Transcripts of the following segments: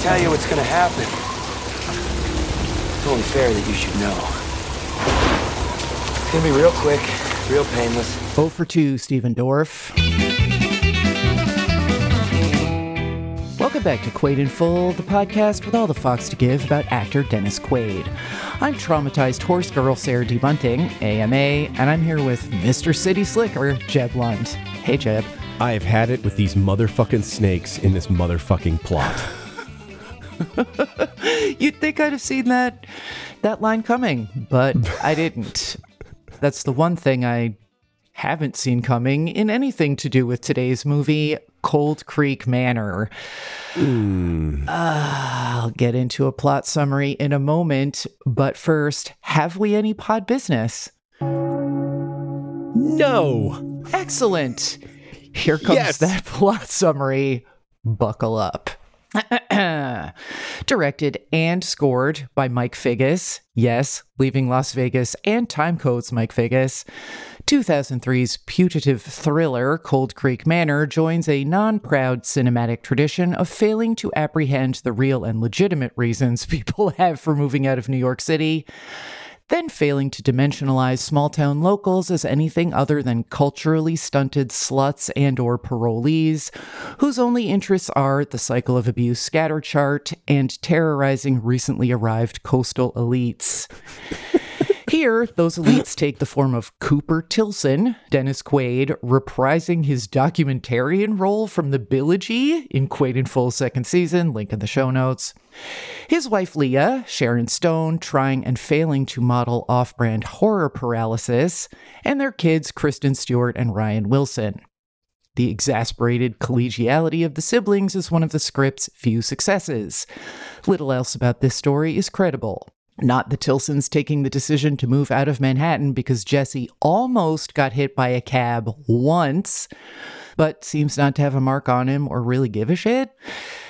tell you what's gonna happen. It's only fair that you should know. It's gonna be real quick, real painless. 0 for 2, Stephen Dorff. Welcome back to Quaid in Full, the podcast with all the fox to give about actor Dennis Quaid. I'm traumatized horse girl Sarah D. Bunting, AMA, and I'm here with Mr. City Slicker, Jeb Lund. Hey, Jeb. I have had it with these motherfucking snakes in this motherfucking plot. You'd think I'd have seen that that line coming, but I didn't. That's the one thing I haven't seen coming in anything to do with today's movie, Cold Creek Manor. Uh, I'll get into a plot summary in a moment, but first, have we any pod business? No! Excellent. Here comes Yes. that plot summary. Buckle up. Directed and scored by Mike Figgis. Yes, leaving Las Vegas and time codes Mike Figgis. 2003's putative thriller Cold Creek Manor joins a non proud cinematic tradition of failing to apprehend the real and legitimate reasons people have for moving out of New York City then failing to dimensionalize small-town locals as anything other than culturally stunted sluts and or parolees whose only interests are the cycle of abuse scatter chart and terrorizing recently arrived coastal elites. Here, those elites take the form of Cooper Tilson, Dennis Quaid, reprising his documentarian role from the Bilogy in Quaid in Full second season, link in the show notes. His wife Leah, Sharon Stone, trying and failing to model off brand horror paralysis, and their kids, Kristen Stewart and Ryan Wilson. The exasperated collegiality of the siblings is one of the script's few successes. Little else about this story is credible. Not the Tilsons taking the decision to move out of Manhattan because Jesse almost got hit by a cab once, but seems not to have a mark on him or really give a shit.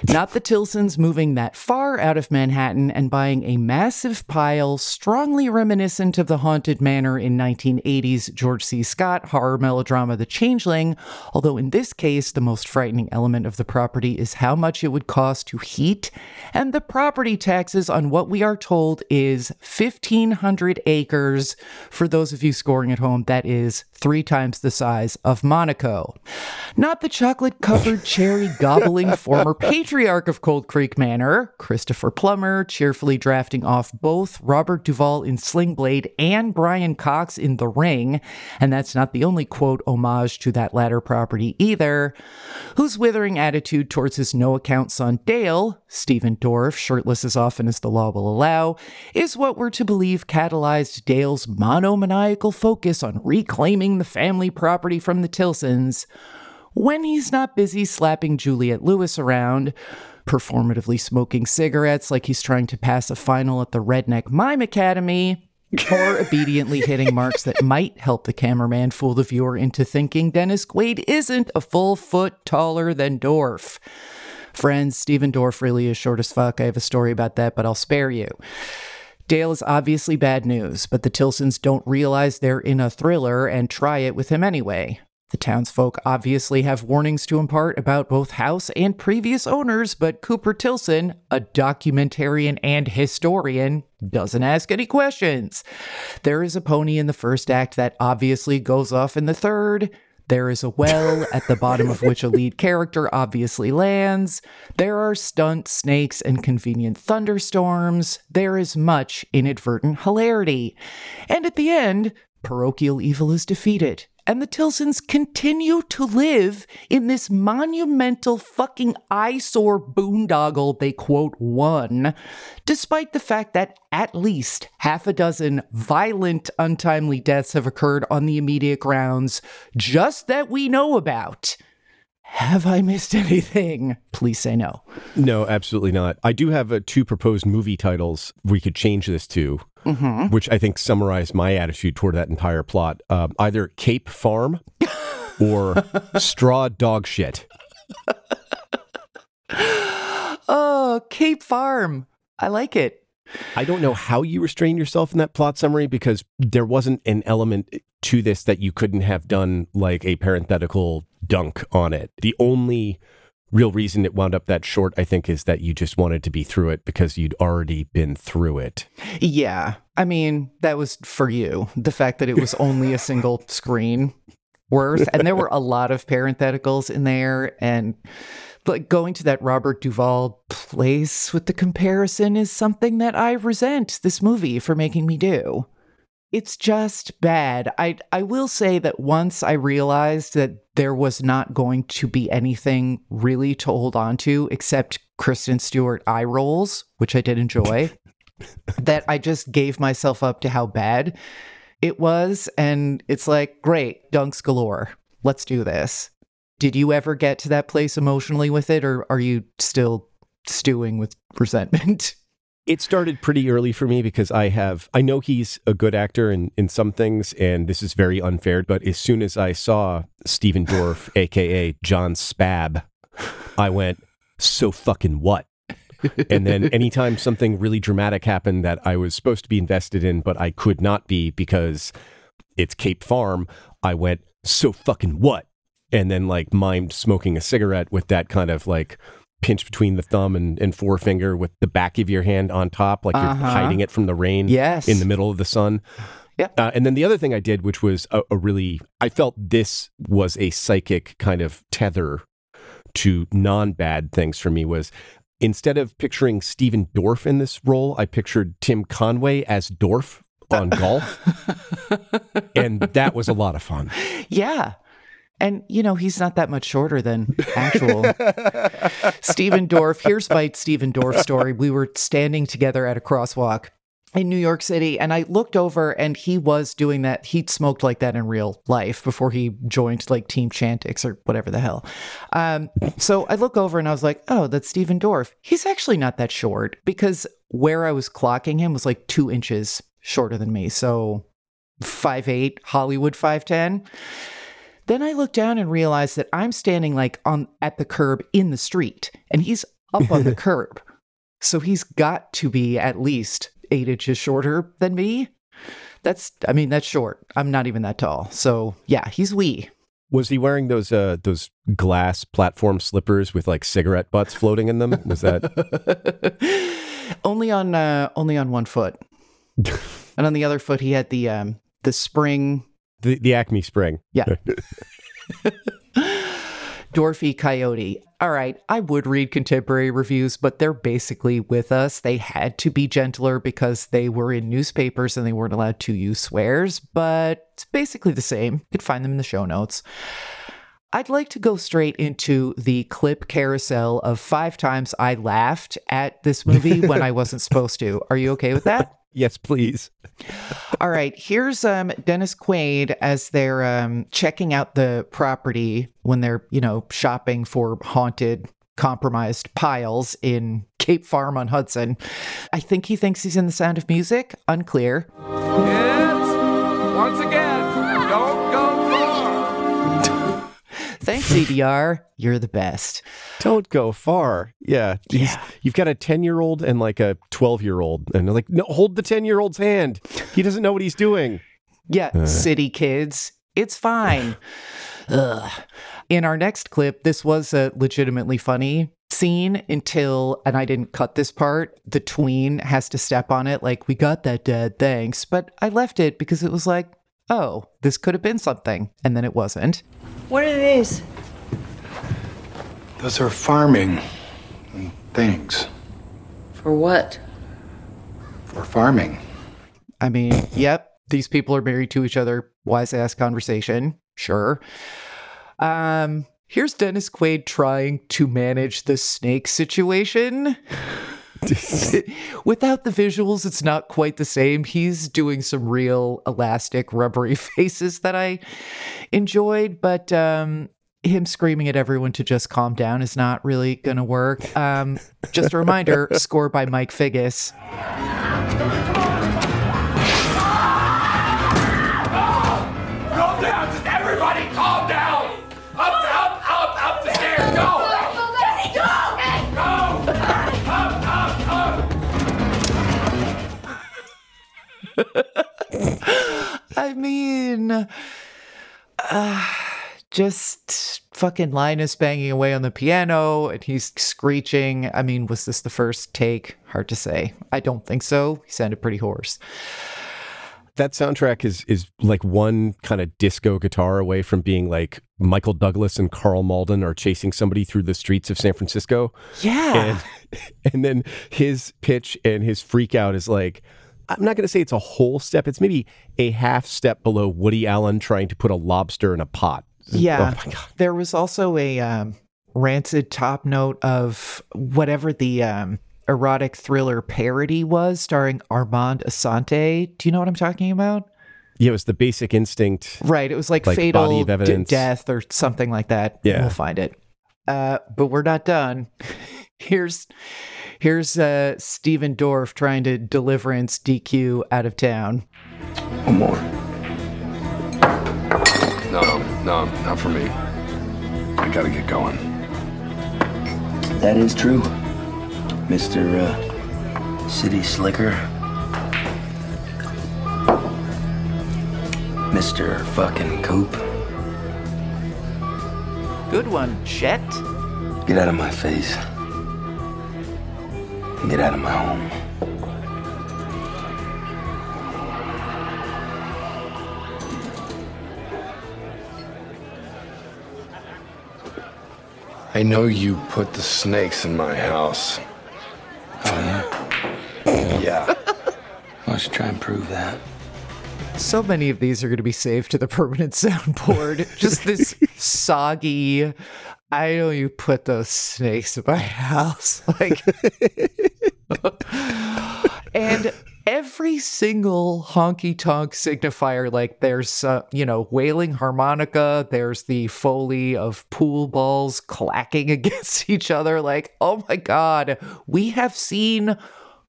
Not the Tilsons moving that far out of Manhattan and buying a massive pile strongly reminiscent of the haunted manor in 1980s George C. Scott horror melodrama The Changeling, although in this case, the most frightening element of the property is how much it would cost to heat and the property taxes on what we are told is 1,500 acres. For those of you scoring at home, that is three times the size of Monaco. Not the chocolate covered cherry gobbling former patriarch of Cold Creek Manor, Christopher Plummer, cheerfully drafting off both Robert Duvall in Sling Blade and Brian Cox in The Ring, and that's not the only quote homage to that latter property either, whose withering attitude towards his no account son Dale, Stephen Dorff, shirtless as often as the law will allow, is what we're to believe catalyzed Dale's monomaniacal focus on reclaiming the family property from the Tilsons when he's not busy slapping Juliette Lewis around, performatively smoking cigarettes like he's trying to pass a final at the Redneck Mime Academy, or obediently hitting marks that might help the cameraman fool the viewer into thinking Dennis Quaid isn't a full foot taller than Dorff. Friends, Stephen Dorff really is short as fuck. I have a story about that, but I'll spare you. Dale is obviously bad news, but the Tilsons don't realize they're in a thriller and try it with him anyway. The townsfolk obviously have warnings to impart about both house and previous owners, but Cooper Tilson, a documentarian and historian, doesn't ask any questions. There is a pony in the first act that obviously goes off in the third. There is a well at the bottom of which a lead character obviously lands. There are stunt snakes and convenient thunderstorms. There is much inadvertent hilarity. And at the end, parochial evil is defeated. And the Tilsons continue to live in this monumental fucking eyesore boondoggle they quote won, despite the fact that at least half a dozen violent, untimely deaths have occurred on the immediate grounds just that we know about. Have I missed anything? Please say no. No, absolutely not. I do have uh, two proposed movie titles we could change this to, which I think summarize my attitude toward that entire plot. Um, either Cape Farm or Straw Dog Shit. Oh, Cape Farm. I like it. I don't know how you restrain yourself in that plot summary because there wasn't an element to this that you couldn't have done like a parenthetical dunk on it. The only real reason it wound up that short, I think, is that you just wanted to be through it because you'd already been through it. Yeah. I mean, that was for you. The fact that it was only a single screen worth. And there were a lot of parentheticals in there. And like going to that Robert Duvall place with the comparison is something that I resent this movie for making me do. It's just bad. I I will say that once I realized that there was not going to be anything really to hold on to except Kristen Stewart eye rolls, which I did enjoy, that I just gave myself up to how bad it was. And it's like, great, dunks galore. Let's do this. Did you ever get to that place emotionally with it, or are you still stewing with resentment? It started pretty early for me because I have I know he's a good actor in, in some things, and this is very unfair, but as soon as I saw Stephen Dorff, aka John Spab, I went, so fucking what? and then anytime something really dramatic happened that I was supposed to be invested in, but I could not be because it's Cape Farm, I went, so fucking what? And then like mimed smoking a cigarette with that kind of like pinch between the thumb and, and forefinger with the back of your hand on top, like you're Uh-huh. hiding it from the rain Yes. in the middle of the sun. Yep. Uh, and then the other thing I did, which was a, a really, I felt this was a psychic kind of tether to non bad things for me, was instead of picturing Stephen Dorff in this role, I pictured Tim Conway as Dorf on golf. and that was a lot of fun. Yeah. And, you know, he's not that much shorter than actual Stephen Dorff. Here's my Stephen Dorff story. We were standing together at a crosswalk in New York City, and I looked over and he was doing that. He'd smoked like that in real life before he joined like Team Chantix or whatever the hell. Um, so I look over and I was like, oh, that's Stephen Dorff. He's actually not that short because where I was clocking him was like two inches shorter than me. So 5'8, Hollywood 5'10. Then I look down and realize that I'm standing like on at the curb in the street and he's up on the curb. So he's got to be at least eight inches shorter than me. That's, I mean, that's short. I'm not even that tall. So yeah, he's wee. Was he wearing those uh, those glass platform slippers with like cigarette butts floating in them? Was that only on, uh, only on one foot. and on the other foot, he had the, um, the spring the, the Acme Spring? Yeah. Dorothy Coyote. All right, I would read contemporary reviews, but they're basically with us. They had to be gentler because they were in newspapers and they weren't allowed to use swears, but it's basically the same. You could find them in the show notes. I'd like to go straight into the clip carousel of five times I laughed at this movie when I wasn't supposed to. Are you okay with that? Yes, please. All right, here's um Dennis Quaid as they're um checking out the property when they're, you know, shopping for haunted compromised piles in Cape Farm on Hudson. I think he thinks he's in the sound of music, unclear. Kids, once again, Thanks CDR, you're the best. Don't go far. Yeah. Yeah. You've got a 10 year old and like a 12 year old. And they're like, no, hold the 10 year old's hand. He doesn't know what he's doing. Yeah, uh. city kids, it's fine. In our next clip, this was a legitimately funny scene until, and I didn't cut this part, the tween has to step on it, like, we got that, Dad, thanks. But I left it because it was like, oh, this could have been something. And then it wasn't. What are these? Those are farming things. For what? For farming. I mean, yep, these people are married to each other. Wise ass conversation. Sure. Um, here's Dennis Quaid trying to manage the snake situation. Without the visuals, it's not quite the same. He's doing some real elastic, rubbery faces that I enjoyed, but um, him screaming at everyone to just calm down is not really going to work. Um, just a reminder score by Mike Figgis. Mean, uh, just fucking Linus banging away on the piano and he's screeching. I mean, was this the first take? Hard to say. I don't think so. He sounded pretty hoarse. That soundtrack is is like one kind of disco guitar away from being like Michael Douglas and Karl Malden are chasing somebody through the streets of San Francisco. Yeah. And and then his pitch and his freak out is like I'm not going to say it's a whole step. It's maybe a half step below Woody Allen trying to put a lobster in a pot. Yeah. Oh my God. There was also a um, rancid top note of whatever the um, erotic thriller parody was starring Armand Assante. Do you know what I'm talking about? Yeah, it was the basic instinct. Right. It was like, Like fatal d- Evidence. death or something like that. Yeah. We'll find it. Uh, but we're not done. here's here's uh, Stephen Dorff trying to deliverance DQ out of town. One more. No, no, not for me. I gotta get going. That is true. Mr. Uh, City Slicker. Mr. fucking Coop. Good one, Chet. Get out of my face. Get out of my home. I know you put the snakes in my house. Oh, Yeah. Let's try and prove that. So many of these are going to be saved to the permanent soundboard. Just this soggy. I know you put those snakes in my house. Like, and every single honky tonk signifier, like there's, uh, you know, wailing harmonica, there's the foley of pool balls clacking against each other. Like, oh my God, we have seen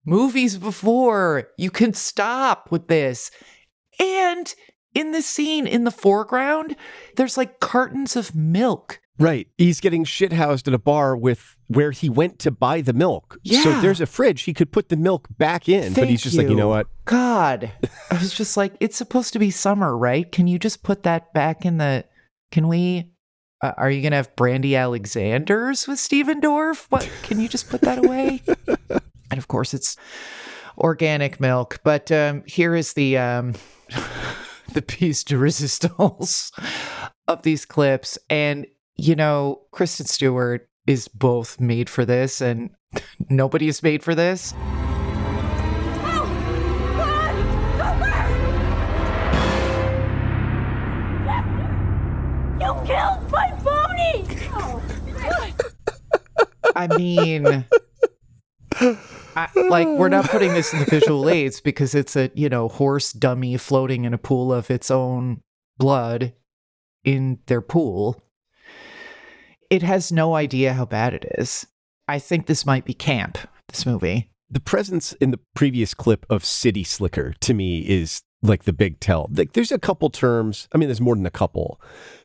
movies before. You can stop with this. And in the scene in the foreground, there's like cartons of milk. Right. He's getting shithoused at a bar with where he went to buy the milk. Yeah. So there's a fridge. He could put the milk back in, but he's Thank just like, you know what? God. I was just like, it's supposed to be summer, right? Can you just put that back in the. Can we. Uh, are you going to have Brandy Alexander's with Stephen Dorff? What? Can you just put that away? and of course, it's organic milk. But um, here is the. Um, the piece de resistance of these clips. And, you know, Kristen Stewart is both made for this and nobody is made for this. Oh, you killed my pony! I mean, I, like we're not putting this in the visual aids because it's a you know horse dummy floating in a pool of its own blood in their pool. It has no idea how bad it is. I think this might be camp. This movie. The presence in the previous clip of City Slicker to me is like the big tell. Like there's a couple terms. I mean, there's more than a couple,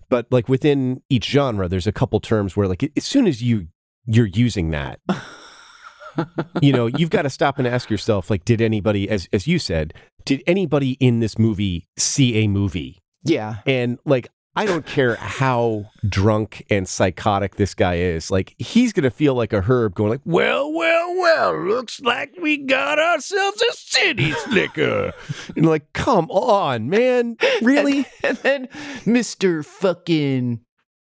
but like within each genre, there's a couple terms where like as soon as you you're using that, you know, you've got to stop and ask yourself, like, did anybody, as as you said, did anybody in this movie see a movie? Yeah. And like, I don't care how drunk and psychotic this guy is. Like, he's gonna feel like a herb, going like, "Well, well, well, looks like we got ourselves a city slicker." and like, come on, man, really? And then Mr. fucking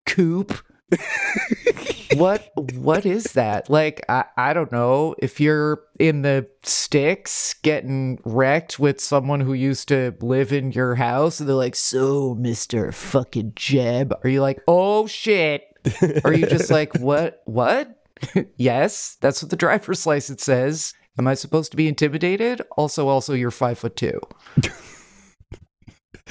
Coop. what what is that? Like I, I don't know. If you're in the sticks getting wrecked with someone who used to live in your house and they're like, so Mr. fucking Jeb, are you like, oh shit? Are you just like, what what? yes, that's what the driver's license says. Am I supposed to be intimidated? Also, also you're five foot two.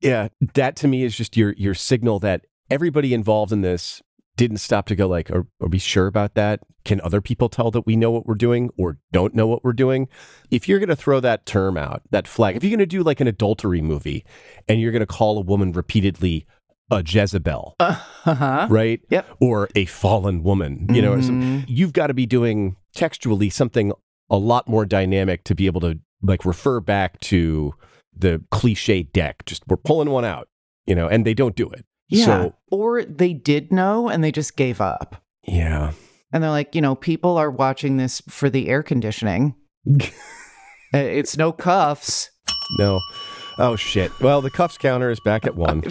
yeah, that to me is just your your signal that everybody involved in this didn't stop to go like, are, are we sure about that? Can other people tell that we know what we're doing or don't know what we're doing? If you're going to throw that term out, that flag, if you're going to do like an adultery movie and you're going to call a woman repeatedly a Jezebel, Uh-huh. right? Yep. Or a fallen woman, you know, some- Mhm. you've got to be doing textually something a lot more dynamic to be able to like refer back to the cliche deck. Just we're pulling one out, you know, and they don't do it. Yeah. So or they did know and they just gave up. yeah. And they're like, you know, people are watching this for the air conditioning. Uh, it's no cuffs. No. Oh shit. Well, the cuffs counter is back at one.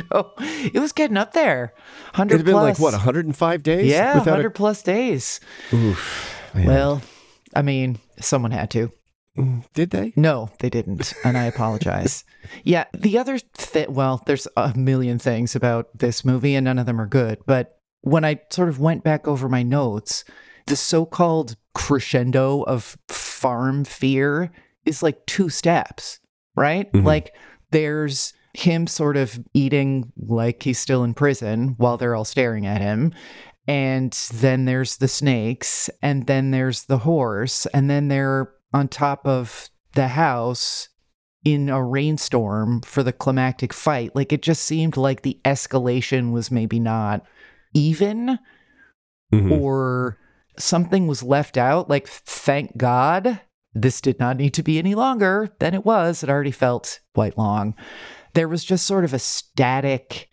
It was getting up there. 100 It had been like what, 105 days? Yeah, without 100 plus days. Oof. man. Well, I mean, someone had to. Did they? No, they didn't. And I apologize. yeah. The other thing, well, there's a million things about this movie and none of them are good. But when I sort of went back over my notes, the so called crescendo of farm fear is like two steps, right? Mhm. Like there's him sort of eating like he's still in prison while they're all staring at him. And then there's the snakes, and then there's the horse, and then they're on top of the house in a rainstorm for the climactic fight. Like it just seemed like the escalation was maybe not even Mhm. or something was left out. Like, thank God this did not need to be any longer than it was. It already felt quite long. There was just sort of a static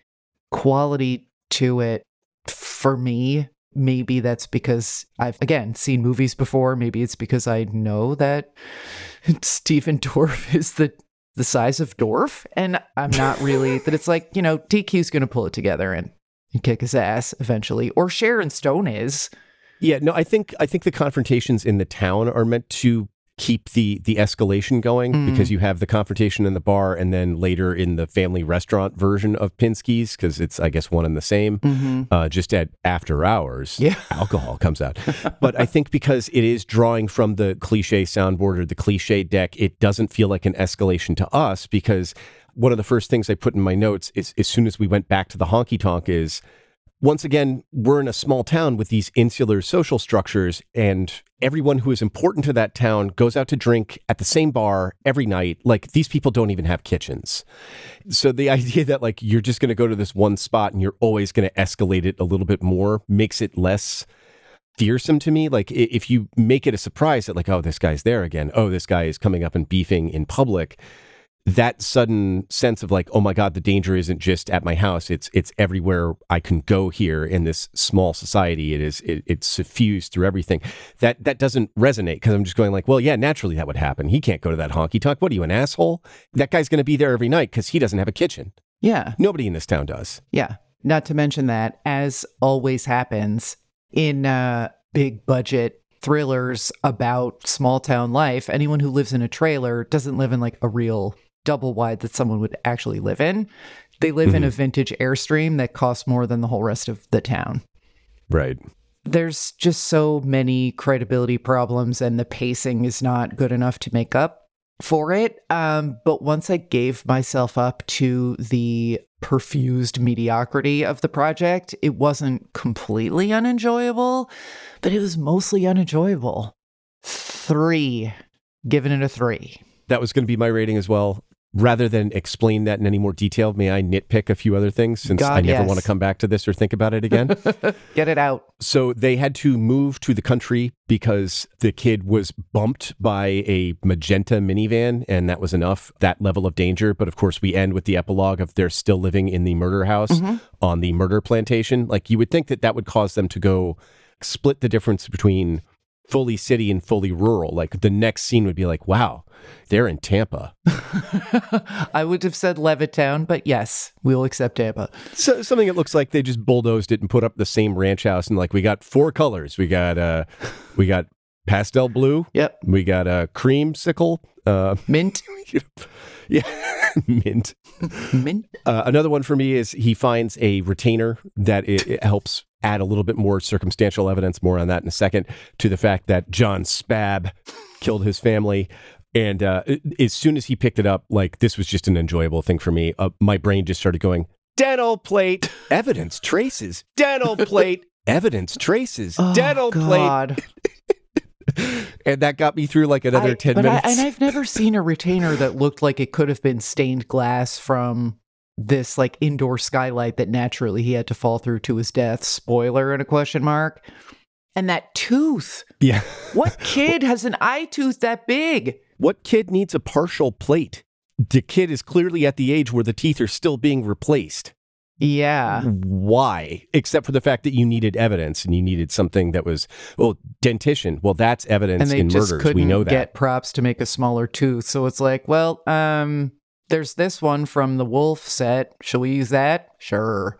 quality to it for me. Maybe that's because I've, again, seen movies before. Maybe it's because I know that Stephen Dorff is the the size of Dorff, and I'm not really that it's like you know DQ's going to pull it together and, and kick his ass eventually, or Sharon Stone is. Yeah, no, I think I think the confrontations in the town are meant to keep the the escalation going Mm. because you have the confrontation in the bar and then later in the family restaurant version of Pinsky's because it's I guess one and the same. Mm-hmm. Uh, just at after hours, Yeah. alcohol comes out. but I think because it is drawing from the cliche soundboard or the cliche deck, it doesn't feel like an escalation to us because one of the first things I put in my notes is as soon as we went back to the honky tonk is once again, we're in a small town with these insular social structures, and everyone who is important to that town goes out to drink at the same bar every night. Like these people don't even have kitchens. So the idea that like you're just going to go to this one spot and you're always going to escalate it a little bit more makes it less fearsome to me. Like if you make it a surprise that like, oh, this guy's there again. Oh, this guy is coming up and beefing in public. That sudden sense of like, oh my God, the danger isn't just at my house. It's it's everywhere I can go here in this small society. It is it, it's suffused through everything. That that doesn't resonate because I'm just going like, well, yeah, naturally that would happen. He can't go to that honky tonk. What are you, an asshole? That guy's going to be there every night because he doesn't have a kitchen. Yeah, Nobody in this town does. yeah. Not to mention that, as always happens in uh, big budget thrillers about small town life, anyone who lives in a trailer doesn't live in like a real double wide that someone would actually live in. They live in a vintage Airstream that costs more than the whole rest of the town. Right. there's just so many credibility problems and the pacing is not good enough to make up for it um, but once i gave myself up to the perfused mediocrity of the project it wasn't completely unenjoyable but it was mostly unenjoyable three giving it a three That was going to be my rating as well. Rather than explain that in any more detail, may I nitpick a few other things since God, I never yes. want to come back to this or think about it again? get it out so they had to move to the country because the kid was bumped by a magenta minivan, and that was enough, that level of danger. But of course, we end with the epilogue of they're still living in the murder house mm-hmm. on the murder plantation. Like you would think that that would cause them to go split the difference between fully city and fully rural. Like the next scene would be like, wow, they're in Tampa. i would have said levittown but yes we'll accept tampa So, something that looks like they just bulldozed it and put up the same ranch house and like we got four colors. We got uh we got pastel blue. yep We got a creamsicle. Uh mint yeah, mint. mint Uh, another one for me is he finds a retainer that it, it helps add a little bit more circumstantial evidence. More on that in a second. To the fact that John Spab killed his family. And uh, as soon as he picked it up, like this was just an enjoyable thing for me. Uh, my brain just started going, dental plate, evidence traces, dental plate, evidence traces, Oh, dental plate. And that got me through like another I- 10 but minutes. I, and I've never seen a retainer that looked like it could have been stained glass from this like indoor skylight that naturally he had to fall through to his death. Spoiler and a question mark. And that tooth. yeah. What kid has an eye tooth that big? What kid needs a partial plate? The kid is clearly at the age where the teeth are still being replaced. Yeah. Why? Except for the fact that you needed evidence and you needed something that was, well, dentition. Well, that's evidence And they in just murders. couldn't We know that. get props to make a smaller tooth. So it's like, well, um, there's this one from the Wolf set. Shall we use that? Sure.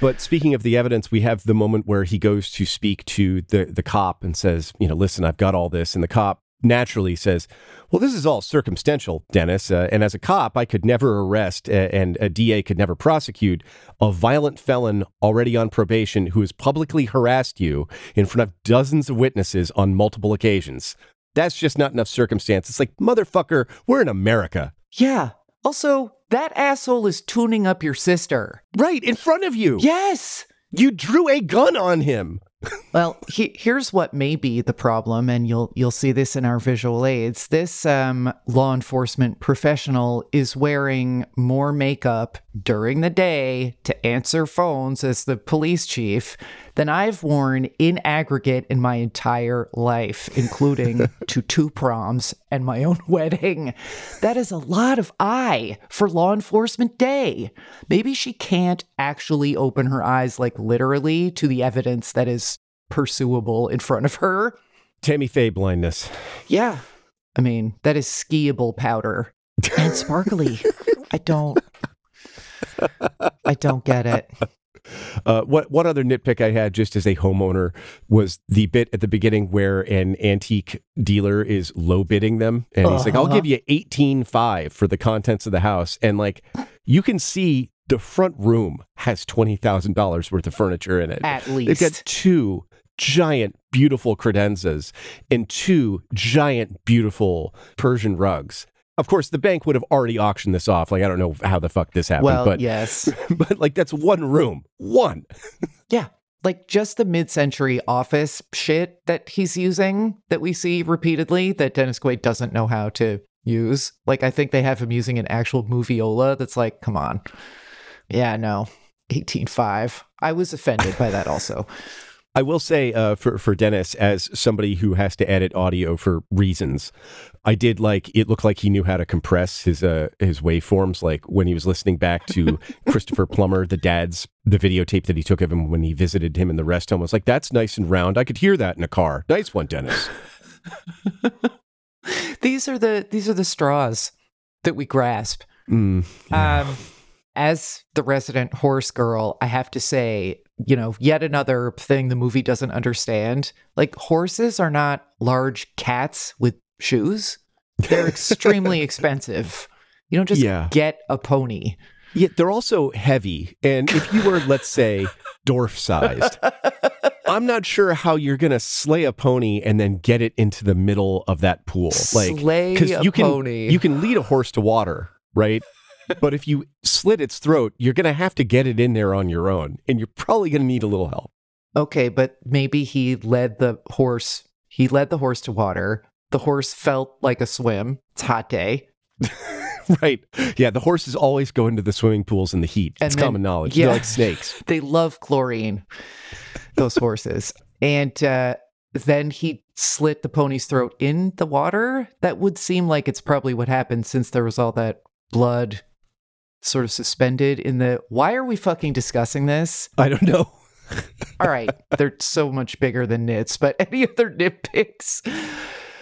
But speaking of the evidence, we have the moment where he goes to speak to the, the cop and says, you know, listen, I've got all this. And the cop naturally says, well, this is all circumstantial, Dennis. Uh, and as a cop, I could never arrest uh, and a DA could never prosecute a violent felon already on probation who has publicly harassed you in front of dozens of witnesses on multiple occasions. That's just not enough circumstance. It's like, motherfucker, we're in America. Yeah. Also, that asshole is tuning up your sister. Right in front of you. Yes. You drew a gun on him. Well, he, here's what may be the problem, and you'll you'll see this in our visual aids. This um, law enforcement professional is wearing more makeup during the day to answer phones as the police chief than I've worn in aggregate in my entire life, including to two proms and my own wedding. That is a lot of eye for law enforcement day. Maybe she can't actually open her eyes, like literally, to the evidence that is pursuable in front of her. Tammy Faye blindness. Yeah. I mean, that is skiable powder and sparkly. I don't. I don't get it. Uh, what one other nitpick I had just as a homeowner was the bit at the beginning where an antique dealer is low bidding them, and he's like, "I'll Uh-huh. give you eighteen five for the contents of the house," and like you can see the front room has twenty thousand dollars worth of furniture in it. At They've least. got two giant, beautiful credenzas and two giant, beautiful Persian rugs. Of course, the bank would have already auctioned this off. Like I don't know how the fuck this happened, well, but yes. but like that's one room, one. Yeah. Like just the mid century office shit that he's using that we see repeatedly that Dennis Quaid doesn't know how to use. Like, I think they have him using an actual moviola that's like, come on. Yeah, no. 18.5. I was offended by that also. I will say uh, for for Dennis, as somebody who has to edit audio for reasons, I did like it looked like he knew how to compress his uh his waveforms. Like when he was listening back to Christopher Plummer, the dad's the videotape that he took of him when he visited him in the rest home. I was like, that's nice and round. I could hear that in a car. Nice one, Dennis. These are the these are the straws that we grasp. Mm, Um, as the resident horse girl, I have to say, you know, yet another thing the movie doesn't understand. Like, horses are not large cats with shoes, they're extremely expensive. You don't just Yeah. get a pony. Yeah, they're also heavy. And if you were, let's say, dwarf sized, I'm not sure how you're going to slay a pony and then get it into the middle of that pool. Like, Slay a you can, pony. You can lead a horse to water, right? But if you slit its throat, you're going to have to get it in there on your own. And you're probably going to need a little help. Okay, but maybe he led the horse. He led the horse to water. The horse felt like a swim. It's hot day. right. Yeah, the horses always go into the swimming pools in the heat. And it's then- common knowledge. yeah. They're like snakes. They love chlorine, those horses. And uh, then he slit the pony's throat in the water. That would seem like it's probably what happened since there was all that blood sort of suspended in the. Why are we fucking discussing this? I don't know. All right, they're so much bigger than nits, but any other nitpicks?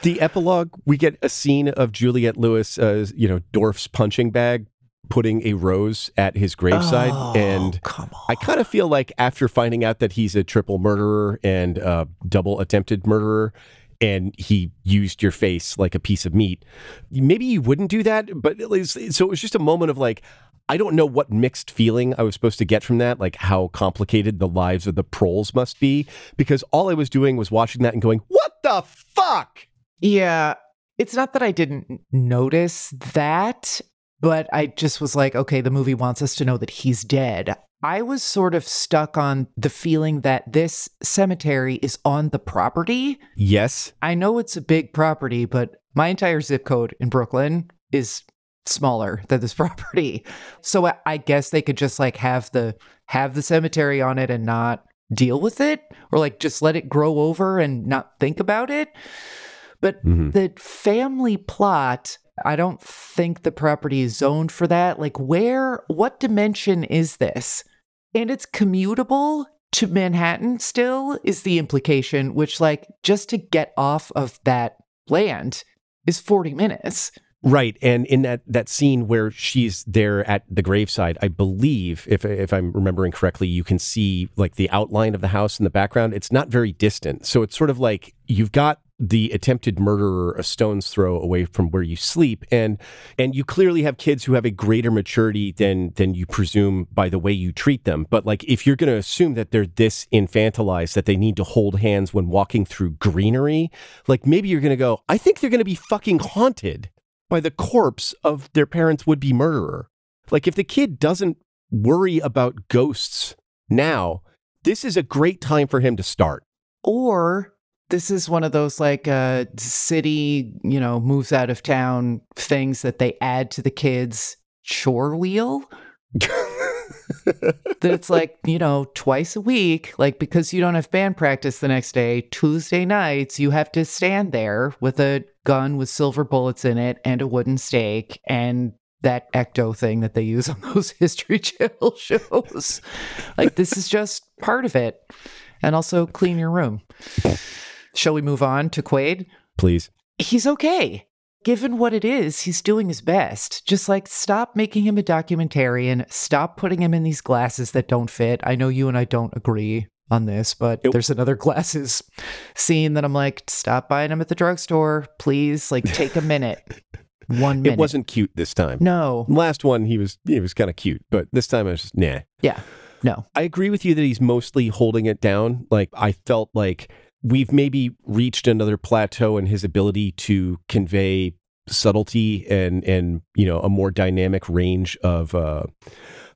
The epilogue, we get a scene of Juliette Lewis, uh, you know, Dorff's punching bag, putting a rose at his graveside. Oh, and. I kind of feel like after finding out that he's a triple murderer and uh, double attempted murderer, and he used your face like a piece of meat, maybe you wouldn't do that. But it was, so it was just a moment of like, I don't know what mixed feeling I was supposed to get from that, like how complicated the lives of the proles must be, because all I was doing was watching that and going, what the fuck? Yeah, it's not that I didn't notice that, but I just was like, okay, the movie wants us to know that he's dead. I was sort of stuck on the feeling that this cemetery is on the property. Yes. I know it's a big property, but my entire zip code in Brooklyn is smaller than this property. So I, I guess they could just like have the have the cemetery on it and not deal with it or like just let it grow over and not think about it. But Mhm. the family plot, I don't think the property is zoned for that. Like where what dimension is this? And it's commutable to Manhattan still, is the implication, which, like, just to get off of that land is 40 minutes. Right, and in that that scene where she's there at the graveside, I believe, if if I'm remembering correctly, you can see like the outline of the house in the background. It's not very distant, so it's sort of like you've got the attempted murderer a stone's throw away from where you sleep, and and you clearly have kids who have a greater maturity than than you presume by the way you treat them. But like, if you're going to assume that they're this infantilized that they need to hold hands when walking through greenery, like maybe you're going to go, I think they're going to be fucking haunted by the corpse of their parents' would be murderer. Like, if the kid doesn't worry about ghosts now, this is a great time for him to start. Or this is one of those like uh city, you know, moves out of town things that they add to the kids chore wheel. that it's like, you know, twice a week, like because you don't have band practice the next day, Tuesday nights, you have to stand there with a gun with silver bullets in it and a wooden stake and that ecto thing that they use on those history channel shows. like this is just part of it. And also clean your room. Shall we move on to Quaid? Please. He's okay. Given what it is, he's doing his best. Just like stop making him a documentarian, stop putting him in these glasses that don't fit. I know you and I don't agree on this, but It- there's another glasses scene that I'm like, stop buying him at the drugstore, please. Like, take a minute. One minute. It wasn't cute this time. No. Last one, he was he was kind of cute, but this time I was just nah. Yeah. No. I agree with you that he's mostly holding it down. Like I felt like we've maybe reached another plateau in his ability to convey subtlety and and you know a more dynamic range of uh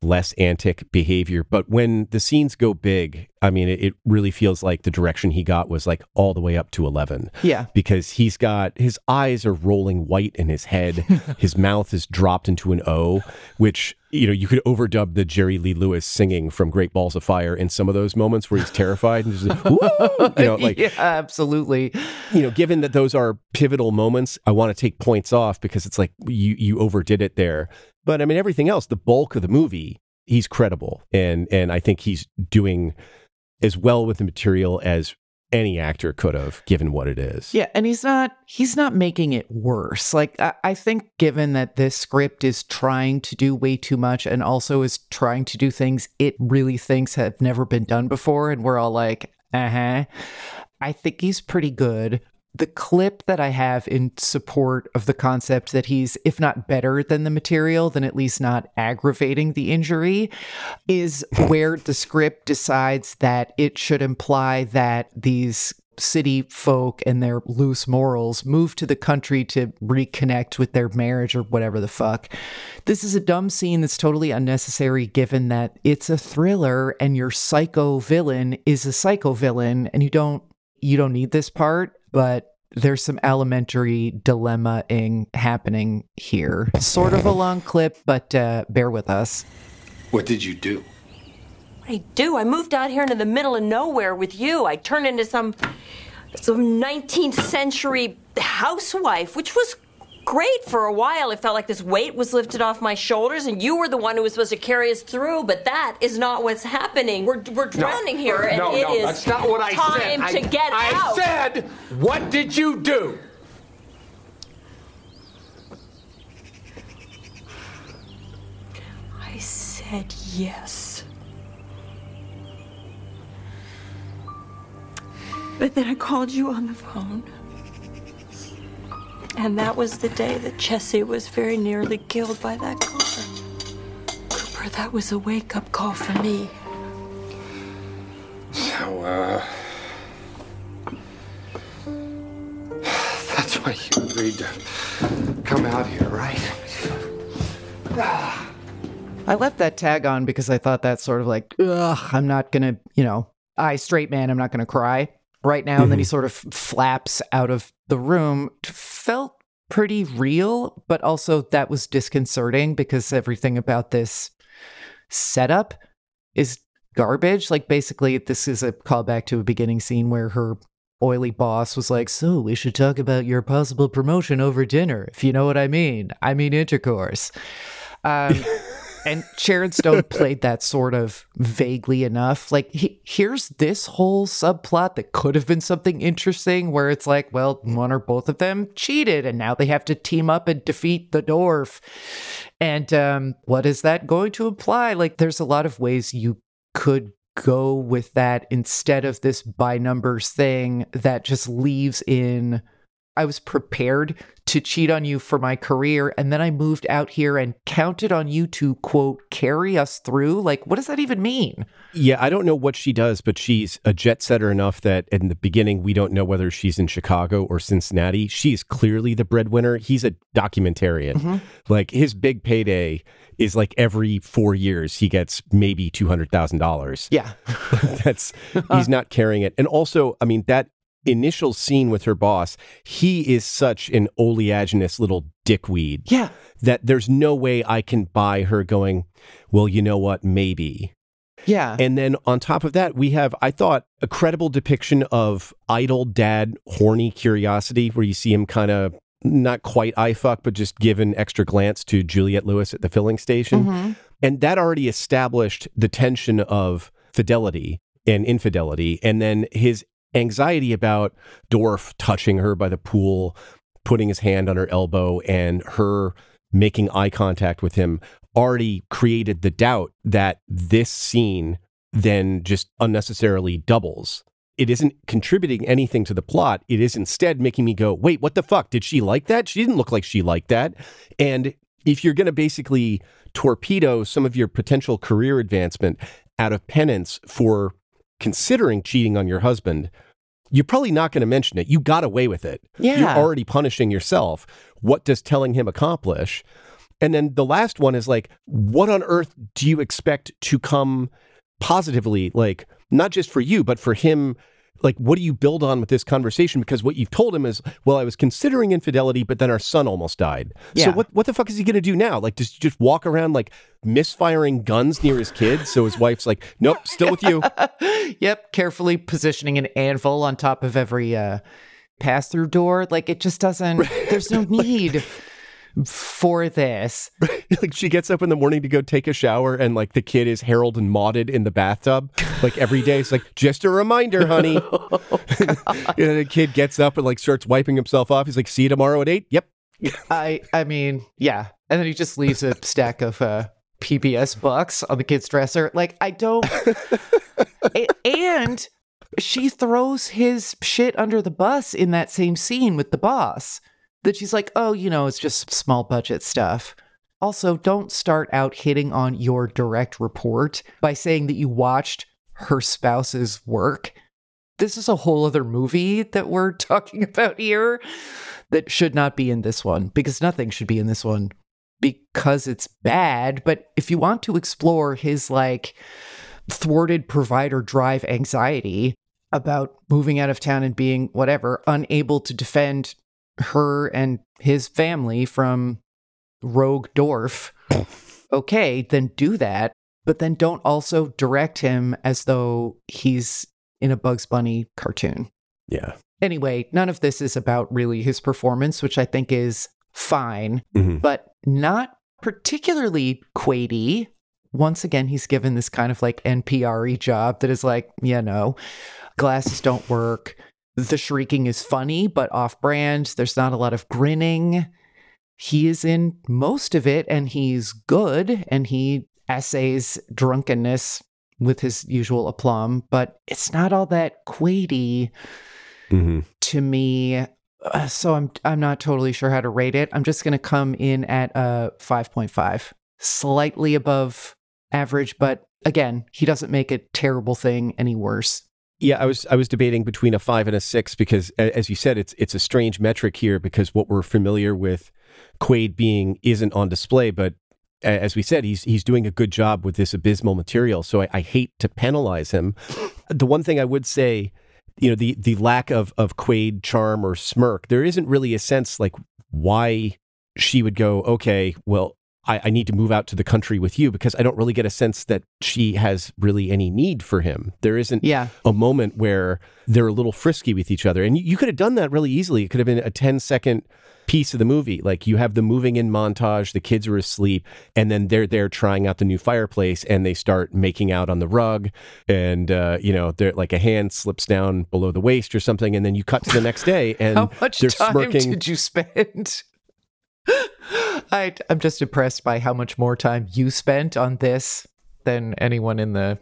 less antic behavior but when the scenes go big i mean it, it really feels like the direction he got was like all the way up to 11 Yeah. because he's got his eyes are rolling white in his head his mouth is dropped into an o which you know you could overdub the jerry lee lewis singing from great balls of fire in some of those moments where he's terrified and just like, "Woo!" you know like yeah, absolutely. you know given that those are pivotal moments i want to take points off because it's like you you overdid it there but i mean everything else the bulk of the movie he's credible and and i think he's doing as well with the material as any actor could have given what it is Yeah, and he's not he's not making it worse. Like I, I think given that this script is trying to do way too much and also is trying to do things it really thinks have never been done before, and we're all like, uh-huh. I think he's pretty good. The clip that I have in support of the concept that he's, if not better than the material, then at least not aggravating the injury, is where the script decides that it should imply that these city folk and their loose morals move to the country to reconnect with their marriage or whatever the fuck. This is a dumb scene that's totally unnecessary given that it's a thriller and your psycho villain is a psycho villain and you don't you don't need this part, but there's some elementary dilemma-ing happening here. Sort of a long clip, but uh, bear with us. What did you do? I do. I moved out here into the middle of nowhere with you. I turned into some some 19th century housewife, which was great for a while. It felt like this weight was lifted off my shoulders, and you were the one who was supposed to carry us through. But that is not what's happening. We're we're drowning here, and no, it no, is that's not what I time said. to I, get I out. said, what did you do? I said yes. But then I called you on the phone. And that was the day that Jesse was very nearly killed by that car. Cooper, that was a wake up call for me. So, uh. That's why you agreed to come out here, right? I left that tag on because I thought that's sort of like, ugh, I'm not gonna, you know, I straight man, I'm not gonna cry right now. And then he sort of flaps out of the room. Felt pretty real, but also that was disconcerting because everything about this setup is garbage. Like basically, this is a callback to a beginning scene where her oily boss was like, "So we should talk about your possible promotion over dinner, if you know what I mean. I mean intercourse." Um, and Sharon Stone played that sort of vaguely enough. Like, he, here's this whole subplot that could have been something interesting where it's like, well, one or both of them cheated and now they have to team up and defeat the dwarf. And um, what is that going to imply? Like, there's a lot of ways you could go with that instead of this by numbers thing that just leaves in I was prepared to cheat on you for my career. And then I moved out here and counted on you to, quote, carry us through. Like, what does that even mean? Yeah, I don't know what she does, but she's a jet setter enough that in the beginning, we don't know whether she's in Chicago or Cincinnati. She's clearly the breadwinner. He's a documentarian. Mm-hmm. Like, his big payday is like every four years, he gets maybe $200,000. Yeah. That's, he's not carrying it. And also, I mean, that initial scene with her boss, he is such an oleaginous little dickweed Yeah. that there's no way I can buy her going, well, you know what, maybe. Yeah. And then on top of that, we have, I thought, a credible depiction of idle dad horny curiosity, where you see him kind of not quite eye fuck, but just give an extra glance to Juliette Lewis at the filling station. Mm-hmm. And that already established the tension of fidelity and infidelity. And then his anxiety about Dorf touching her by the pool, putting his hand on her elbow, and her making eye contact with him already created the doubt that this scene then just unnecessarily doubles. It isn't contributing anything to the plot. It is instead making me go, wait, what the fuck? Did she like that? She didn't look like she liked that. And if you're going to basically torpedo some of your potential career advancement out of penance for considering cheating on your husband, you're probably not going to mention it. You got away with it. Yeah. You're already punishing yourself. What does telling him accomplish? And then the last one is like, what on earth do you expect to come positively, like, not just for you, but for him? Like, what do you build on with this conversation? Because what you've told him is, well, I was considering infidelity, but then our son almost died. So what, what the fuck is he going to do now? Like, does he just walk around like misfiring guns near his kids? So his wife's like, nope, still with you. yep. Carefully positioning an anvil on top of every uh, pass through door. Like, it just doesn't, there's no need for this. like she gets up in the morning to go take a shower and like the kid is Harold and Mauded in the bathtub like every day it's like just a reminder honey and then the kid gets up and like starts wiping himself off he's like see you tomorrow at 8 yep I I mean, yeah. And then he just leaves a stack of uh PBS bucks on the kid's dresser. Like I don't and she throws his shit under the bus in that same scene with the boss. That she's like, "Oh, you know, it's just small budget stuff." Also, don't start out hitting on your direct report by saying that you watched her spouse's work. This is a whole other movie that we're talking about here that should not be in this one because nothing should be in this one because it's bad. But if you want to explore his like thwarted provider drive anxiety about moving out of town and being whatever, unable to defend her and his family from rogue Dorf, okay, then do that. But then don't also direct him as though he's in a Bugs Bunny cartoon. yeah Anyway, none of this is about really his performance, which I think is fine, Mhm. but not particularly Quady. Once again, he's given this kind of like NPR job that is like, yeah, no, glasses don't work. The shrieking is funny, but off brand. There's not a lot of grinning. He is in most of it and he's good and he essays drunkenness with his usual aplomb, but it's not all that Quady Mhm. to me. Uh, so I'm I'm not totally sure how to rate it. I'm just going to come in at a 5.5, slightly above average, but again, he doesn't make a terrible thing any worse. Yeah, I was I was debating between a five and a six because, as you said, it's it's a strange metric here because what we're familiar with Quaid being isn't on display, but as we said, he's he's doing a good job with this abysmal material. So I, I hate to penalize him. The one thing I would say, you know, the the lack of of Quaid charm or smirk, there isn't really a sense like why she would go, okay, well, I, I need to move out to the country with you because I don't really get a sense that she has really any need for him. There isn't Yeah. a moment where they're a little frisky with each other. And you, you could have done that really easily. It could have been a 10 second piece of the movie. Like you have the moving in montage, the kids are asleep, and then they're there trying out the new fireplace and they start making out on the rug. And, uh, you know, they're like a hand slips down below the waist or something. And then you cut to the next day and How much they're time smirking. did you spend? I, I'm just impressed by how much more time you spent on this than anyone in the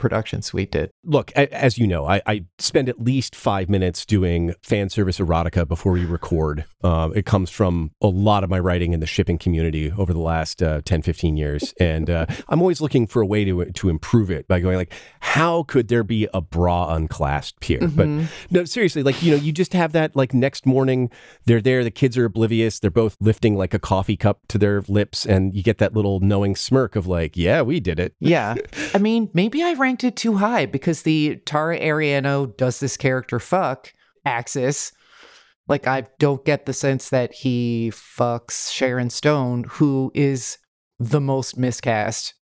production suite did. Look, as you know, I, I spend at least five minutes doing fan service erotica before we record. Um, it comes from a lot of my writing in the shipping community over the last uh, 10, 15 years. And uh, I'm always looking for a way to, to improve it by going like, how could there be a bra unclasped here? But no, seriously, like, you know, you just have that like next morning, they're there, the kids are oblivious. They're both lifting like a coffee cup to their lips. And you get that little knowing smirk of like, yeah, we did it. Yeah. I mean, maybe I ranked it too high because the Tara Ariano does this character fuck axis. Like, I don't get the sense that he fucks Sharon Stone, who is the most miscast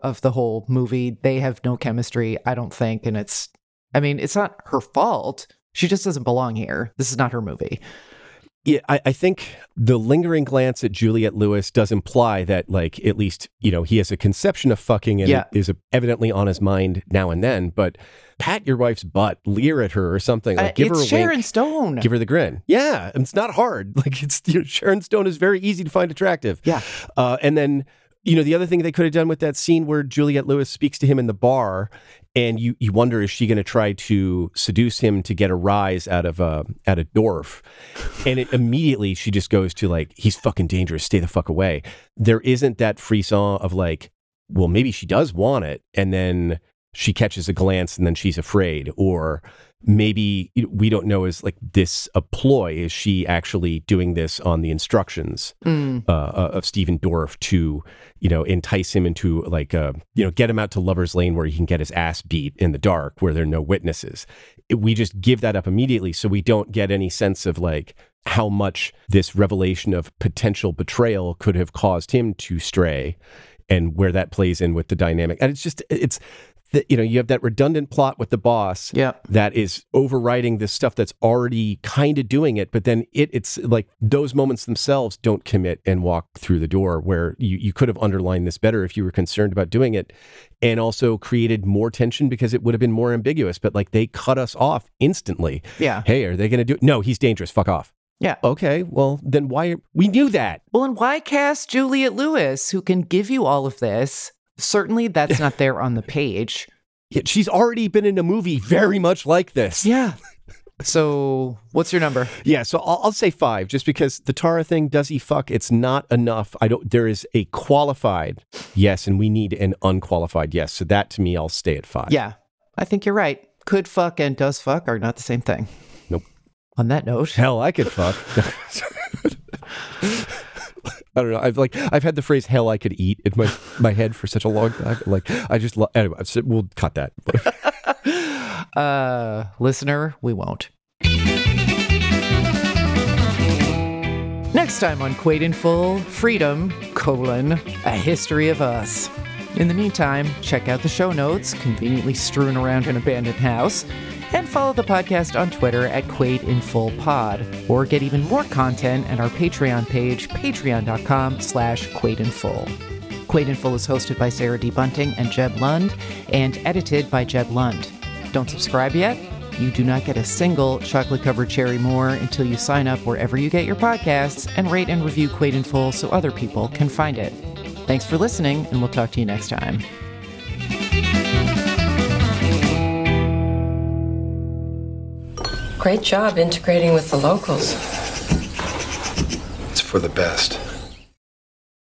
of the whole movie. They have no chemistry, I don't think. And it's, I mean, it's not her fault. She just doesn't belong here. This is not her movie. Yeah, I, I think the lingering glance at Juliette Lewis does imply that, like, at least, you know, he has a conception of fucking and Yeah. is evidently on his mind now and then. But pat your wife's butt, leer at her or something. Like, Uh, give her a Sharon wink, Stone. give her the grin. Yeah, it's not hard. Like, it's you know, Sharon Stone is very easy to find attractive. Yeah. Uh, and then, you know, the other thing they could have done with that scene where Juliette Lewis speaks to him in the bar, and you you wonder is she going to try to seduce him to get a rise out of a out of Dorf, and it, immediately she just goes to like he's fucking dangerous, stay the fuck away. There isn't that frisson of like, well, maybe she does want it, and then she catches a glance and then she's afraid, or maybe we don't know is like this a ploy is she actually doing this on the instructions Mm. uh, uh, of Stephen Dorff to, you know, entice him into like, uh, you know, get him out to Lover's Lane where he can get his ass beat in the dark where there are no witnesses. We just give that up immediately so we don't get any sense of like how much this revelation of potential betrayal could have caused him to stray and where that plays in with the dynamic. And it's just, it's, the, you know, you have that redundant plot with the boss Yep. that is overriding this stuff that's already kind of doing it but then it it's like those moments themselves don't commit and walk through the door where you, you could have underlined this better if you were concerned about doing it and also created more tension because it would have been more ambiguous but like they cut us off instantly Yeah. hey are they going to do it no he's dangerous fuck off Yeah. okay well then why we knew that Well, and why cast Juliette Lewis, who can give you all of this? Certainly, that's not there on the page. Yet she's already been in a movie very much like this Yeah. So, what's your number? Yeah, so I'll, I'll say five, just because the Tara thing, does he fuck? It's not enough. I don't. There is a qualified yes, and we need an unqualified yes. So that to me, I'll stay at five. Yeah, I think you're right. Could fuck and does fuck are not the same thing. Nope. On that note, Hell, I could fuck. I don't know. I've like I've had the phrase "hell I could eat" in my my head for such a long time. Like I just lo- anyway. We'll cut that. uh, listener, we won't. Next time on Quaid in Full, Freedom, colon, a history of us. In the meantime, check out the show notes, conveniently strewn around an abandoned house, and follow the podcast on Twitter at Quaid in Full Pod, or get even more content at our Patreon page, patreon.com slash Quaid in Full. Quaid in Full is hosted by Sarah D. Bunting and Jeb Lund, and edited by Jeb Lund. Don't subscribe yet? You do not get a single chocolate covered cherry more until you sign up wherever you get your podcasts and rate and review Quaid in Full so other people can find it. Thanks for listening, and we'll talk to you next time. Great job integrating with the locals. It's for the best.